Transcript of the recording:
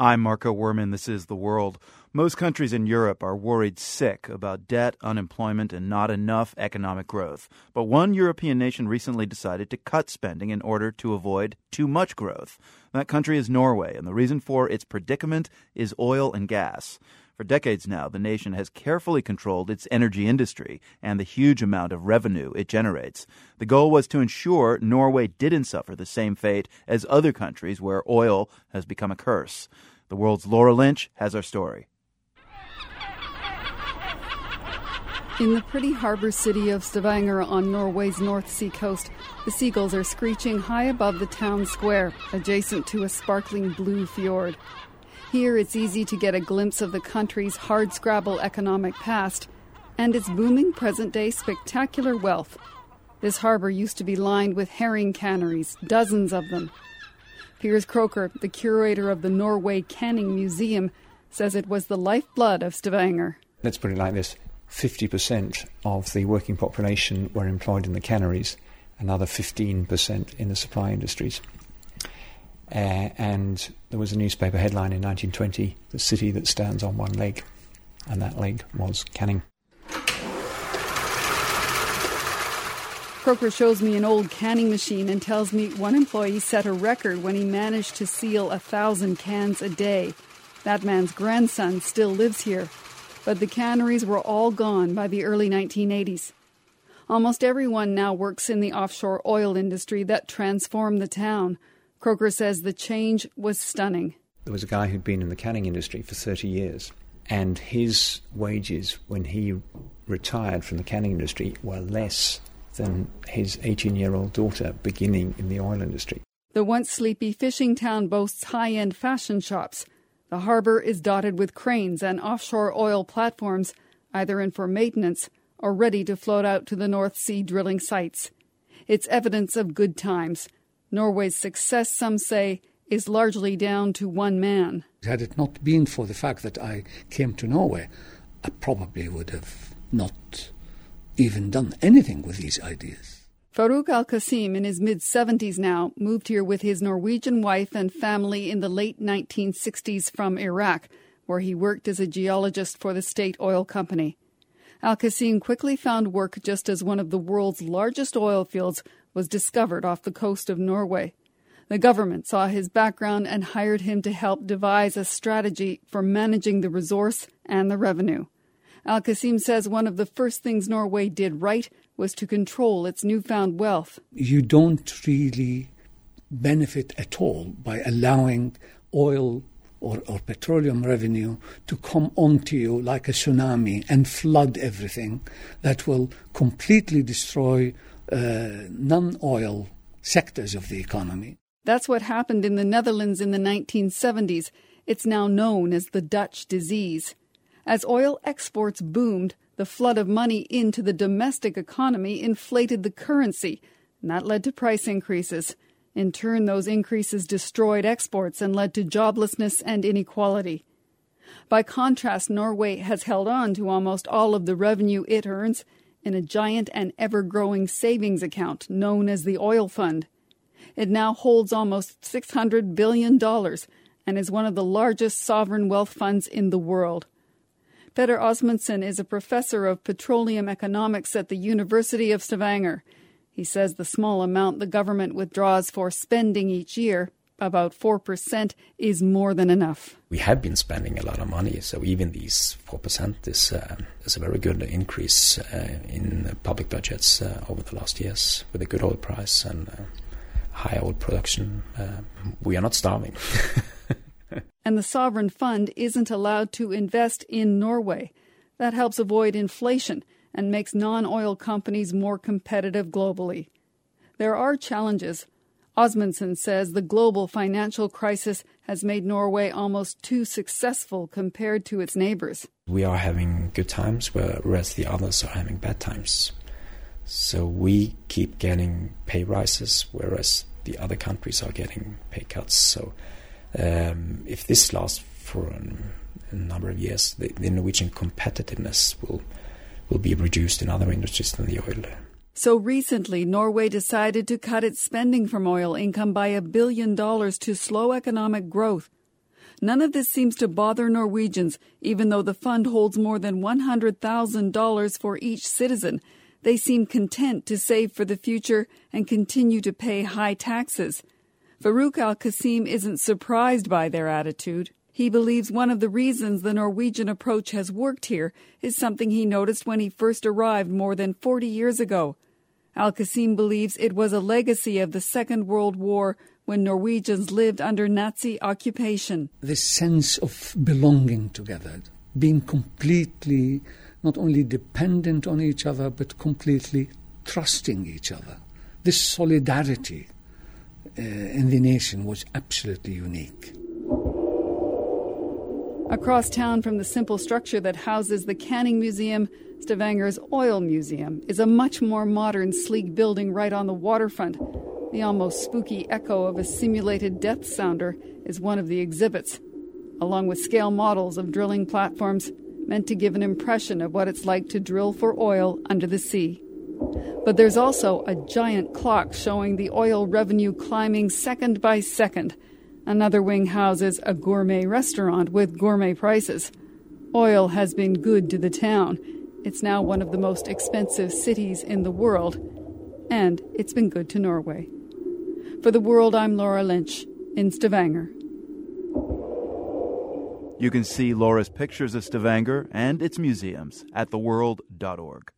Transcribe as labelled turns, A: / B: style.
A: I'm Marco Werman. This is The World. Most countries in Europe are worried sick about debt, unemployment, and not enough economic growth. But one European nation recently decided to cut spending in order to avoid too much growth. That country is Norway, and the reason for its predicament is oil and gas. For decades now, the nation has carefully controlled its energy industry and the huge amount of revenue it generates. The goal was to ensure Norway didn't suffer the same fate as other countries where oil has become a curse. The world's Laura Lynch has our story.
B: In the pretty harbour city of Stavanger on Norway's North Sea coast, the seagulls are screeching high above the town square, adjacent to a sparkling blue fjord. Here, it's easy to get a glimpse of the country's hardscrabble economic past and its booming present day spectacular wealth. This harbor used to be lined with herring canneries, dozens of them. Piers Croker, the curator of the Norway Canning Museum, says it was the lifeblood of Stavanger.
C: Let's put it like this 50% of the working population were employed in the canneries, another 15% in the supply industries. Uh, and there was a newspaper headline in 1920 The City That Stands on One Leg, and that leg was Canning.
B: Croker shows me an old canning machine and tells me one employee set a record when he managed to seal a thousand cans a day. That man's grandson still lives here, but the canneries were all gone by the early 1980s. Almost everyone now works in the offshore oil industry that transformed the town. Croker says the change was stunning.
C: There was a guy who'd been in the canning industry for 30 years, and his wages when he retired from the canning industry were less than his 18 year old daughter beginning in the oil industry.
B: The once sleepy fishing town boasts high end fashion shops. The harbor is dotted with cranes and offshore oil platforms, either in for maintenance or ready to float out to the North Sea drilling sites. It's evidence of good times Norway's success, some say, is largely down to one man.
D: Had it not been for the fact that I came to Norway, I probably would have not even done anything with these ideas.
B: Farouk Al Qasim, in his mid 70s now, moved here with his Norwegian wife and family in the late 1960s from Iraq, where he worked as a geologist for the state oil company. Al Qasim quickly found work just as one of the world's largest oil fields was discovered off the coast of Norway. The government saw his background and hired him to help devise a strategy for managing the resource and the revenue. Al Qasim says one of the first things Norway did right was to control its newfound wealth.
D: You don't really benefit at all by allowing oil or, or, petroleum revenue to come onto you like a tsunami and flood everything that will completely destroy Uh, non oil sectors of the economy.
B: That's what happened in the Netherlands in the 1970s. It's now known as the Dutch disease. As oil exports boomed, the flood of money into the domestic economy inflated the currency, and that led to price increases. In turn, those increases destroyed exports and led to joblessness and inequality. By contrast, Norway has held on to almost all of the revenue it earns in a giant and ever growing savings account known as the Oil Fund. It now holds almost $600 billion and is one of the largest sovereign wealth funds in the world. Petter Osmundsen is a professor of petroleum economics at the University of Stavanger. He says the small amount the government withdraws for spending each year about 4% is more than enough.
E: We have been spending a lot of money, so even these 4% is, uh, is a very good increase uh, in public budgets uh, over the last years with a good oil price and uh, high oil production. Uh, we are not starving.
B: and the sovereign fund isn't allowed to invest in Norway. That helps avoid inflation and makes non oil companies more competitive globally. There are challenges Osmundsen says the global financial crisis has made Norway almost too successful compared to its neighbors.
E: We are having good times, whereas the others are having bad times. So we keep getting pay rises, whereas the other countries are getting pay cuts. So um, if this lasts for a number of years, the, the Norwegian competitiveness will will be reduced in other industries than the oil.
B: So recently, Norway decided to cut its spending from oil income by a billion dollars to slow economic growth. None of this seems to bother Norwegians, even though the fund holds more than $100,000 for each citizen. They seem content to save for the future and continue to pay high taxes. Farouk Al Qasim isn't surprised by their attitude. He believes one of the reasons the Norwegian approach has worked here is something he noticed when he first arrived more than 40 years ago. Al Qasim believes it was a legacy of the Second World War when Norwegians lived under Nazi occupation.
D: This sense of belonging together, being completely not only dependent on each other, but completely trusting each other. This solidarity uh, in the nation was absolutely unique.
B: Across town from the simple structure that houses the Canning Museum, Stavanger's Oil Museum is a much more modern, sleek building right on the waterfront. The almost spooky echo of a simulated depth sounder is one of the exhibits, along with scale models of drilling platforms meant to give an impression of what it's like to drill for oil under the sea. But there's also a giant clock showing the oil revenue climbing second by second Another wing houses a gourmet restaurant with gourmet prices. Oil has been good to the town. It's now one of the most expensive cities in the world, and it's been good to Norway. For the world, I'm Laura Lynch in Stavanger.
A: You can see Laura's pictures of Stavanger and its museums at theworld.org.